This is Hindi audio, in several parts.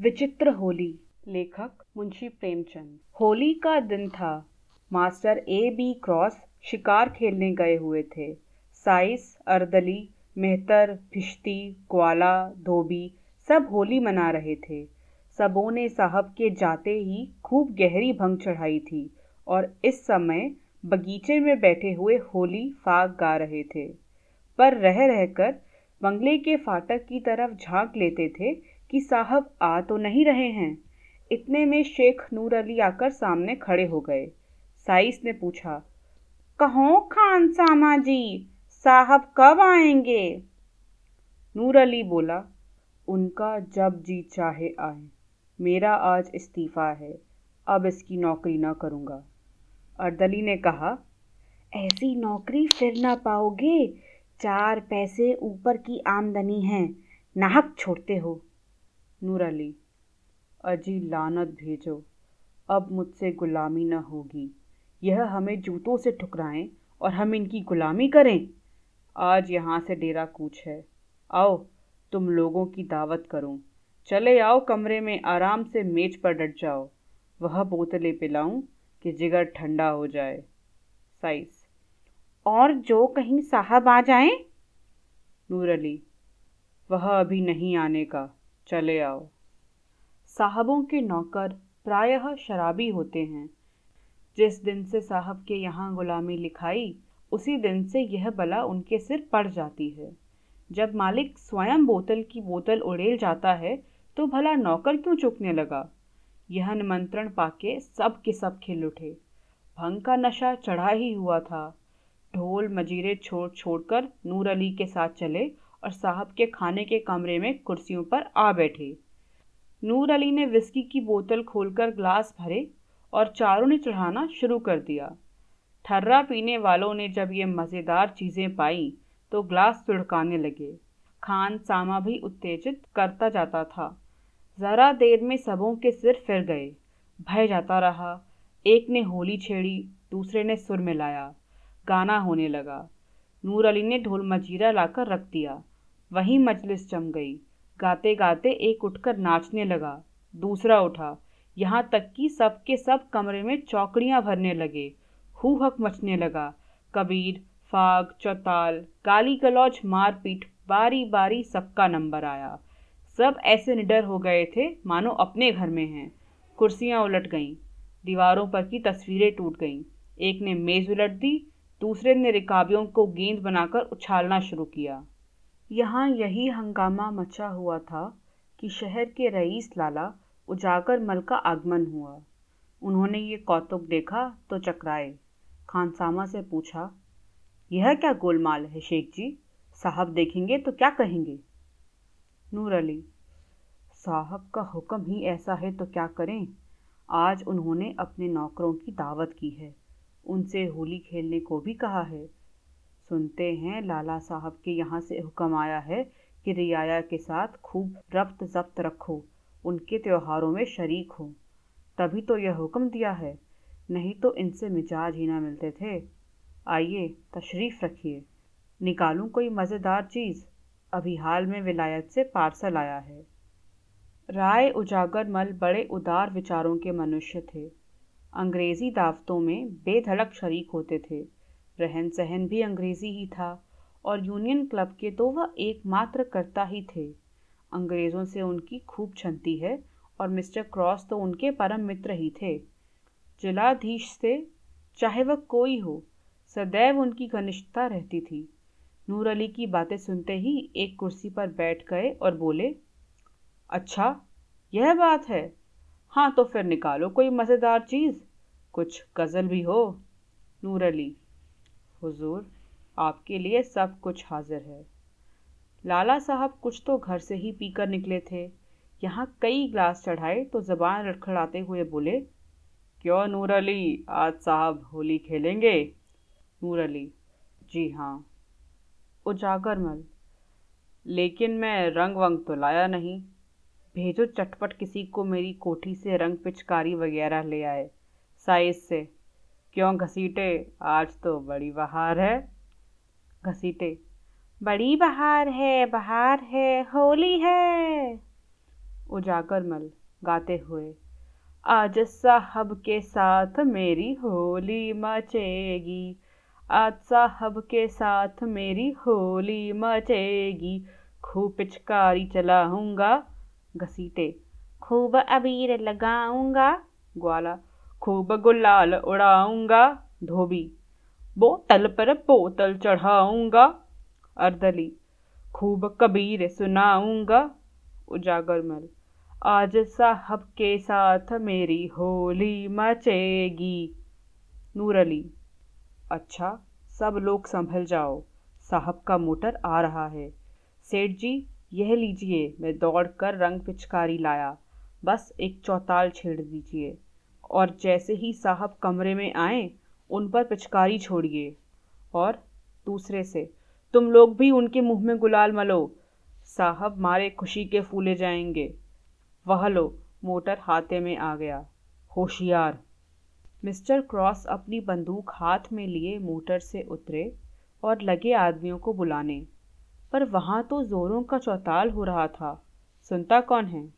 विचित्र होली। लेखक मुंशी प्रेमचंद। होली का दिन था। मास्टर ए बी क्रॉस शिकार खेलने गए हुए थे। साइस, अर्दली, मेहतर, भिश्ती, ग्वाला, धोबी सब होली मना रहे थे। सबों ने साहब के जाते ही खूब गहरी भंग चढ़ाई थी और इस समय बगीचे में बैठे हुए होली फाग गा रहे थे। पर रह रहकर बंगले के फाटक की तरफ़ झाँक लेते थे कि साहब आ तो नहीं रहे हैं। इतने में शेख नूर अली आकर सामने खड़े हो गए। साइस ने पूछा, कहो खान सामा जी, साहब कब आएँगे? नूर अली बोला, उनका जब जी चाहे आए। मेरा आज इस्तीफा है, अब इसकी नौकरी ना करूँगा। अर्दली ने कहा, ऐसी नौकरी फिर ना पाओगे? चार पैसे ऊपर की आमदनी है, नाहक छोड़ते हो। नूर अली, अजी लानत भेजो, अब मुझसे गुलामी न होगी। यह हमें जूतों से ठुकराएँ और हम इनकी गुलामी करें। आज यहाँ से डेरा कूच है। आओ, तुम लोगों की दावत करो। चले आओ कमरे में, आराम से मेज पर डट जाओ। वह बोतलें पिलाऊं कि जिगर ठंडा हो जाए। साइस, और जो कहीं साहब आ जाएँ? नूर अली, वह अभी नहीं आने का। चले आओ। साहबों के नौकर प्रायः शराबी होते हैं। जिस दिन से साहब के यहाँ गुलामी लिखाई, उसी दिन से यह बला उनके सिर पड़ जाती है। जब मालिक स्वयं बोतल की बोतल उड़ेल जाता है तो भला नौकर क्यों चुकने लगा? यह निमंत्रण पाके सब के सब खिल उठे। भंग का नशा चढ़ा ही हुआ था। ढोल मजीरे छोड़ छोड़कर नूर अली के साथ चले और साहब के खाने के कमरे में कुर्सियों पर आ बैठे। नूर अली ने विस्की की बोतल खोलकर ग्लास भरे और चारों ने चढ़ाना शुरू कर दिया। ठर्रा पीने वालों ने जब ये मज़ेदार चीज़ें पाई तो ग्लास तुड़काने लगे। खान सामा भी उत्तेजित करता जाता था। ज़रा देर में सबों के सिर फिर गए। भय जाता रहा। एक ने होली छेड़ी, दूसरे ने सुर मिलाया। गाना होने लगा। नूर अली ने ढोल मजीरा लाकर रख दिया। वहीं मजलिस जम गई। गाते गाते एक उठकर नाचने लगा, दूसरा उठा। यहाँ तक कि सबके सब कमरे में चौकड़ियाँ भरने लगे। हु हक मचने लगा। कबीर, फाग, चौताल गाली गलौज मारपीट बारी बारी सबका नंबर आया। सब ऐसे निडर हो गए थे, मानो अपने घर में हैं। कुर्सियाँ उलट गईं। दीवारों पर की तस्वीरें टूट गईं। एक ने मेज़ उलट दी, दूसरे ने रिकाबियों को गेंद बनाकर उछालना शुरू किया। यहाँ यही हंगामा मचा हुआ था कि शहर के रईस लाला उजागर मल का आगमन हुआ। उन्होंने ये कौतुक देखा तो चकराए। खानसामा से पूछा, यह क्या गोलमाल है शेख जी? साहब देखेंगे तो क्या कहेंगे? नूर अली, साहब का हुक्म ही ऐसा है तो क्या करें? आज उन्होंने अपने नौकरों की दावत की है। उनसे होली खेलने को भी कहा है। सुनते हैं लाला साहब के यहाँ से हुक्म आया है कि रियाया के साथ खूब रब्त जब्त रखो, उनके त्योहारों में शरीक हो। तभी तो यह हुक्म दिया है, नहीं तो इनसे मिजाज ही ना मिलते थे। आइए, तशरीफ़ रखिए। निकालूं कोई मज़ेदार चीज़? अभी हाल में विलायत से पार्सल आया है। राय उजागर मल बड़े उदार विचारों के मनुष्य थे। अंग्रेज़ी दावतों में बेधड़क शरीक होते थे। रहन सहन भी अंग्रेज़ी ही था और यूनियन क्लब के तो वह एकमात्र करता ही थे। अंग्रेज़ों से उनकी खूब छनती है और मिस्टर क्रॉस तो उनके परम मित्र ही थे। जिलाधीश से चाहे वह कोई हो, सदैव उनकी घनिष्ठता रहती थी। नूर अली की बातें सुनते ही एक कुर्सी पर बैठ गए और बोले अच्छा यह बात है। हाँ तो फिर निकालो कोई मज़ेदार चीज़। कुछ गज़ल भी हो। नूर अली हुजूर, आपके लिए सब कुछ हाजिर है। लाला साहब कुछ तो घर से ही पीकर निकले थे। यहाँ कई ग्लास चढ़ाए तो जबान लड़खड़ाते हुए बोले, क्यों नूर अली, आज साहब होली खेलेंगे? नूर अली, जी हाँ। उजागर मल, लेकिन मैं रंग वंग तो लाया नहीं। भेजो चटपट किसी को मेरी कोठी से रंग पिचकारी वगैरह ले आए, साइज़ से। क्यों घसीटे? आज तो बड़ी बहार है। घसीटे। बड़ी बहार है बहार है, होली है। उजागरमल गाते हुए, आज साहब के साथ मेरी होली मचेगी। आज साहब के साथ मेरी होली मचेगी। खूब पिचकारी चलाऊँगा, घसीटे। खूब अबीर लगाऊँगा, ग्वाला खूब गुलाल उड़ाऊँगा धोबी। बोतल पर बोतल चढ़ाऊँगा, अर्दली खूब कबीर सुनाऊँगा उजागरमल आज साहब के साथ मेरी होली मचेगी। नूर अली अच्छा सब लोग संभल जाओ, साहब का मोटर आ रहा है। सेठ जी, यह लीजिए, मैं दौड़कर रंग पिचकारी लाया, बस एक चौताल छेड़ दीजिए। और जैसे ही साहब कमरे में आए, उन पर पिचकारी छोड़िए। और दूसरे से, तुम लोग भी उनके मुँह में गुलाल मलो। साहब मारे खुशी के फूले जाएँगे वह लो, मोटर हाथे में आ गया। होशियार। मिस्टर क्रॉस अपनी बंदूक हाथ में लिए मोटर से उतरे और लगे आदमियों को बुलाने। पर वहाँ तो जोरों का चौताल हो रहा था। सुनता कौन है?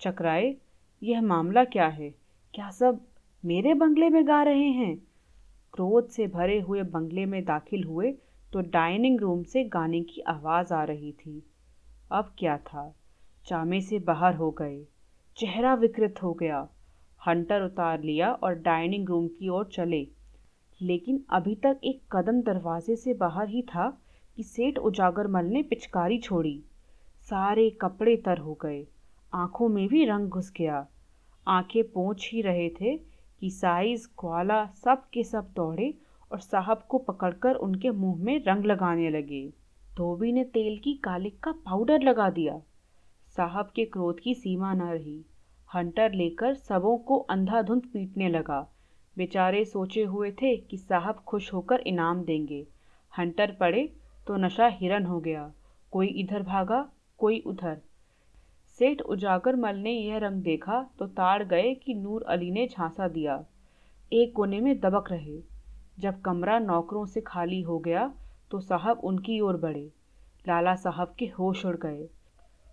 चकराए? यह मामला क्या है? क्या सब मेरे बंगले में गा रहे हैं? क्रोध से भरे हुए बंगले में दाखिल हुए तो डाइनिंग रूम से गाने की आवाज़ आ रही थी। अब क्या था? चामे से बाहर हो गए। चेहरा विकृत हो गया। हंटर उतार लिया और डाइनिंग रूम की ओर चले। लेकिन अभी तक एक कदम दरवाजे से बाहर ही था कि सेठ उजागरमल ने पिचकारी छोड़ी। सारे कपड़े तर हो गए। आँखों में भी रंग घुस गया। आँखें पोंछ ही रहे थे कि साइज़, ग्वाला सब के सब दौड़े और साहब को पकड़कर उनके मुँह में रंग लगाने लगे। धोबी ने तेल की कालिक का पाउडर लगा दिया। साहब के क्रोध की सीमा न रही। हंटर लेकर सबों को अंधाधुंध पीटने लगा। बेचारे सोचे हुए थे कि साहब खुश होकर इनाम देंगे। हंटर पड़े तो नशा हिरन हो गया। कोई इधर भागा, कोई उधर। सेठ उजागर मल ने यह रंग देखा तो ताड़ गए कि नूर अली ने झांसा दिया। एक कोने में दबक रहे। जब कमरा नौकरों से खाली हो गया तो साहब उनकी ओर बढ़े। लाला साहब के होश उड़ गए।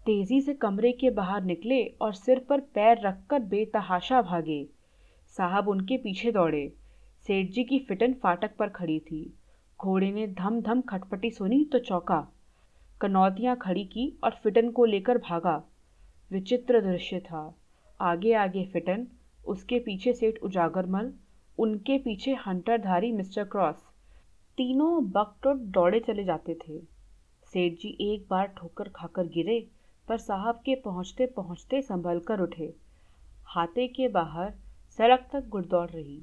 तेज़ी से कमरे के बाहर निकले और सिर पर पैर रखकर बेतहाशा भागे। साहब उनके पीछे दौड़े। सेठ जी की फिटन फाटक पर खड़ी थी। घोड़े ने धम धम खटपटी सुनी तो चौका। कनौतियाँ खड़ी की और फिटन को लेकर भागा। विचित्र दृश्य था। आगे आगे फिटन, उसके पीछे सेठ उजागरमल, उनके पीछे हंटरधारी मिस्टर क्रॉस। तीनों बकटुट दौड़े चले जाते थे। सेठ जी एक बार ठोकर खाकर गिरे, पर साहब के पहुँचते पहुँचते संभल कर उठे। हाथे के बाहर सड़क तक गुड़दौड़ रही।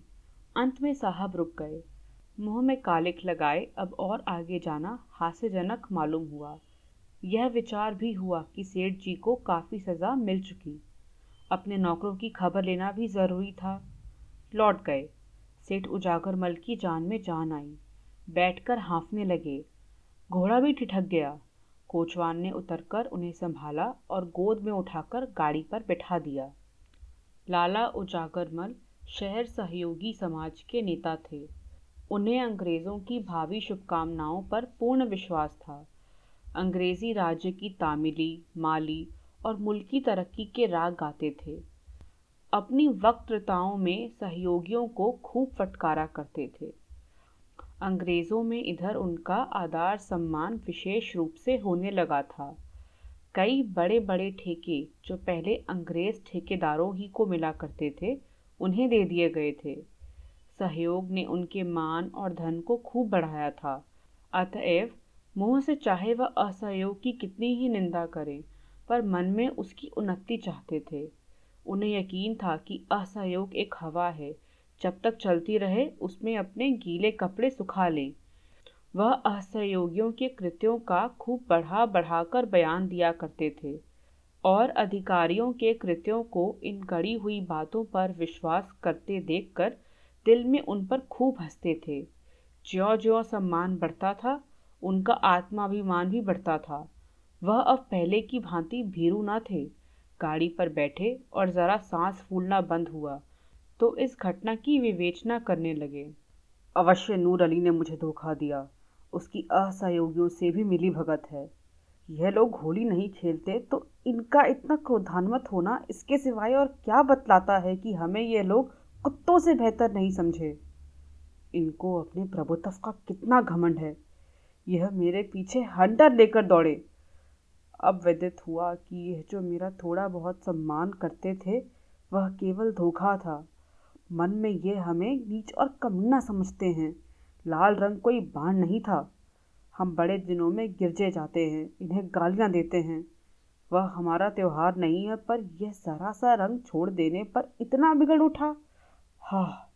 अंत में साहब रुक गए। मुँह में कालिक लगाए, अब और आगे जाना हास्यजनक मालूम हुआ। यह विचार भी हुआ कि सेठ जी को काफ़ी सज़ा मिल चुकी। अपने नौकरों की खबर लेना भी ज़रूरी था। लौट गए। सेठ उजागर मल की जान में जान आई। बैठकर हाँफने लगे। घोड़ा भी ठिठक गया। कोचवान ने उतरकर उन्हें संभाला और गोद में उठाकर गाड़ी पर बैठा दिया। लाला उजागरमल शहर सहयोगी समाज के नेता थे। उन्हें अंग्रेज़ों की भावी शुभकामनाओं पर पूर्ण विश्वास था। अंग्रेज़ी राज्य की तामिली, माली और मुल्की तरक्की के राग गाते थे। अपनी वक्तृताओं में सहयोगियों को खूब फटकारा करते थे। अंग्रेज़ों में इधर उनका आदार सम्मान विशेष रूप से होने लगा था। कई बड़े बड़े ठेके, जो पहले अंग्रेज़ ठेकेदारों ही को मिला करते थे, उन्हें दे दिए गए थे। सहयोग ने उनके मान और धन को खूब बढ़ाया था। अतएव मुँह से चाहे वह असहयोग की कितनी ही निंदा करें, पर मन में उसकी उन्नति चाहते थे। उन्हें यकीन था कि असहयोग एक हवा है। जब तक चलती रहे, उसमें अपने गीले कपड़े सुखा लें। वह असहयोगियों के कृत्यों का खूब बढ़ा बढ़ाकर बयान दिया करते थे और अधिकारियों के कृत्यों को इन गड़ी हुई बातों पर विश्वास करते देखकर दिल में उन पर खूब हँसते थे। ज्यो ज्यो सम्मान बढ़ता था उनका आत्माभिमान भी बढ़ता था। वह अब पहले की भांति भीरू न थे। गाड़ी पर बैठे और ज़रा सांस फूलना बंद हुआ तो इस घटना की विवेचना करने लगे। अवश्य नूर अली ने मुझे धोखा दिया। उसकी असहयोगियों से भी मिली भगत है। यह लोग होली नहीं खेलते तो इनका इतना क्रोधान्वित होना इसके सिवाय और क्या बतलाता है कि हमें ये लोग कुत्तों से बेहतर नहीं समझे? इनको अपने प्रभुत्व का कितना घमंड है। यह मेरे पीछे हंटर लेकर दौड़े। अब विदित हुआ कि यह जो मेरा थोड़ा बहुत सम्मान करते थे, वह केवल धोखा था। मन में ये हमें नीच और कमीना समझते हैं। लाल रंग कोई बाण नहीं था। हम बड़े दिनों में गिरजे जाते हैं, इन्हें गालियाँ देते हैं। वह हमारा त्यौहार नहीं है, पर यह जरा सा रंग छोड़ देने पर इतना बिगड़ उठा। हा,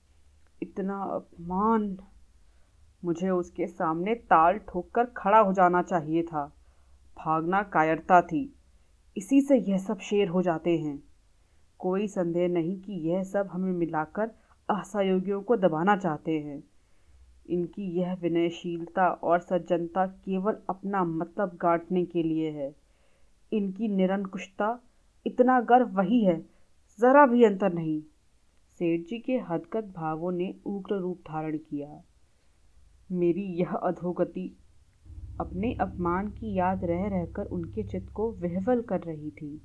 इतना अपमान मुझे उसके सामने ताल ठोक कर खड़ा हो जाना चाहिए था। भागना कायरता थी। इसी से यह सब शेर हो जाते हैं। कोई संदेह नहीं कि यह सब हमें मिलाकर असहयोगियों को दबाना चाहते हैं। इनकी यह विनयशीलता और सज्जनता केवल अपना मतलब गांटने के लिए है। इनकी निरंकुशता, इतना गर्व वही है, जरा भी अंतर नहीं। सेठ जी के हदगत भावों ने उग्र रूप धारण किया। मेरी यह अधोगति अपने अपमान की याद रह रहकर उनके चित्त को विह्वल कर रही थी।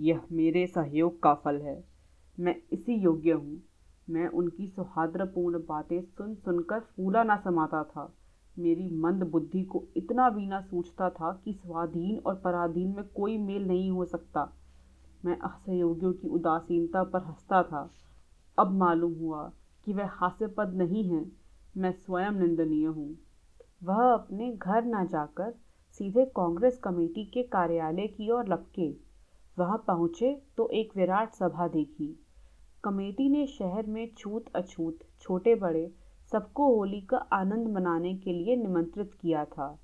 यह मेरे सहयोग का फल है। मैं इसी योग्य हूँ। मैं उनकी सौहार्दपूर्ण बातें सुन सुनकर फूला ना समाता था। मेरी मंद बुद्धि को इतना भी ना सोचता था कि स्वाधीन और पराधीन में कोई मेल नहीं हो सकता। मैं असहयोगियों की उदासीनता पर हंसता था। अब मालूम हुआ कि वह हास्यपद नहीं है। मैं स्वयं निंदनीय हूँ। वह अपने घर न जाकर सीधे कांग्रेस कमेटी के कार्यालय की ओर लपके। वहाँ पहुँचे तो एक विराट सभा देखी। कमेटी ने शहर में छूत अछूत छोटे बड़े सबको होली का आनंद मनाने के लिए निमंत्रित किया था।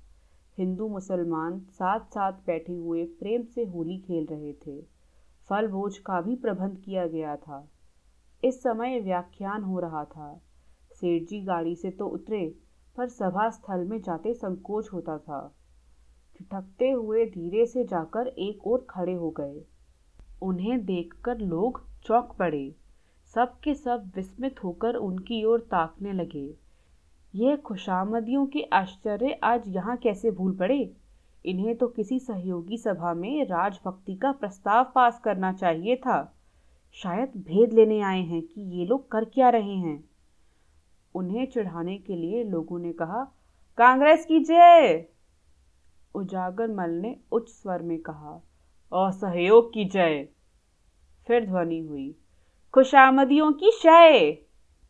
हिंदू मुसलमान साथ साथ बैठे हुए प्रेम से होली खेल रहे थे। फल भोज का भी प्रबंध किया गया था। इस समय व्याख्यान हो रहा था। सेठ जी गाड़ी से तो उतरे, पर सभा स्थल में जाते संकोच होता था। ठिठकते हुए धीरे से जाकर एक और खड़े हो गए। उन्हें देखकर लोग चौंक पड़े। सब के सब विस्मित होकर उनकी ओर ताकने लगे। यह खुशामदियों के आश्चर्य आज यहाँ कैसे भूल पड़े? इन्हें तो किसी सहयोगी सभा में राजभक्ति का प्रस्ताव पास करना चाहिए था। शायद भेद लेने आए हैं कि ये लोग कर क्या रहे हैं। उन्हें चढ़ाने के लिए लोगों ने कहा, कांग्रेस की जय! उजागर मल ने उच्च स्वर में कहा और सहयोग की जय! फिर ध्वनि हुई, खुशामदियों की शय!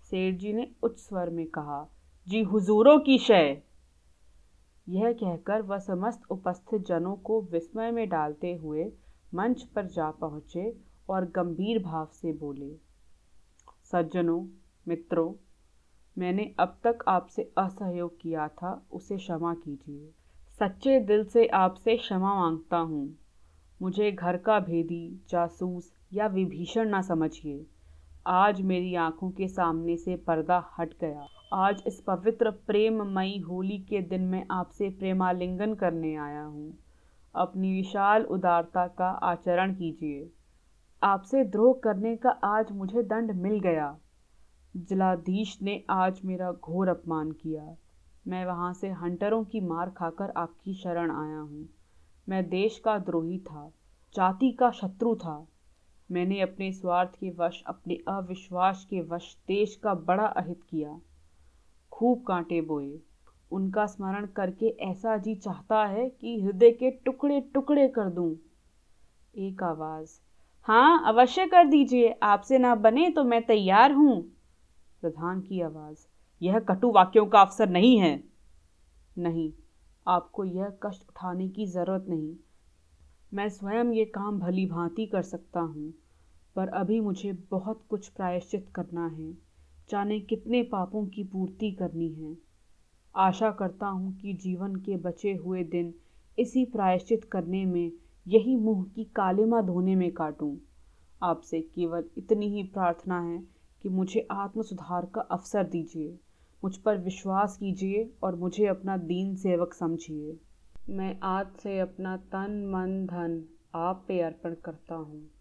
सेठ जी ने उच्च स्वर में कहा, जी हुजूरों की शय! यह कहकर वह समस्त उपस्थित जनों को विस्मय में डालते हुए मंच पर जा पहुँचे और गंभीर भाव से बोले, सज्जनों, मित्रों मैंने अब तक आपसे असहयोग किया था, उसे क्षमा कीजिए। सच्चे दिल से आपसे क्षमा माँगता हूँ। मुझे घर का भेदी, जासूस या विभीषण ना समझिए। आज मेरी आँखों के सामने से पर्दा हट गया। आज इस पवित्र, प्रेममयी होली के दिन में आपसे प्रेमालिंगन करने आया हूँ। अपनी विशाल उदारता का आचरण कीजिए। आपसे द्रोह करने का आज मुझे दंड मिल गया। जिलाधीश ने आज मेरा घोर अपमान किया। मैं वहाँ से हंटरों की मार खाकर आपकी शरण आया हूँ। मैं देश का द्रोही था, जाति का शत्रु था। मैंने अपने स्वार्थ के वश, अपने अविश्वास के वश देश का बड़ा अहित किया। खूब कांटे बोए। उनका स्मरण करके ऐसा जी चाहता है कि हृदय के टुकड़े टुकड़े कर दूँ। एक आवाज़ हाँ अवश्य कर दीजिए, आपसे ना बने तो मैं तैयार हूँ। प्रधान की आवाज़। यह कटु वाक्यों का अवसर नहीं है। नहीं, आपको यह कष्ट उठाने की ज़रूरत नहीं। मैं स्वयं ये काम भली भांति कर सकता हूँ, पर अभी मुझे बहुत कुछ प्रायश्चित करना है। जाने कितने पापों की पूर्ति करनी है। आशा करता हूँ कि जीवन के बचे हुए दिन इसी प्रायश्चित करने में, यही मुँह की कालिमा धोने में काटूं। आपसे केवल इतनी ही प्रार्थना है कि मुझे आत्म सुधार का अवसर दीजिए। मुझ पर विश्वास कीजिए और मुझे अपना दीन सेवक समझिए। मैं आज से अपना तन, मन, धन आप पे अर्पण करता हूँ।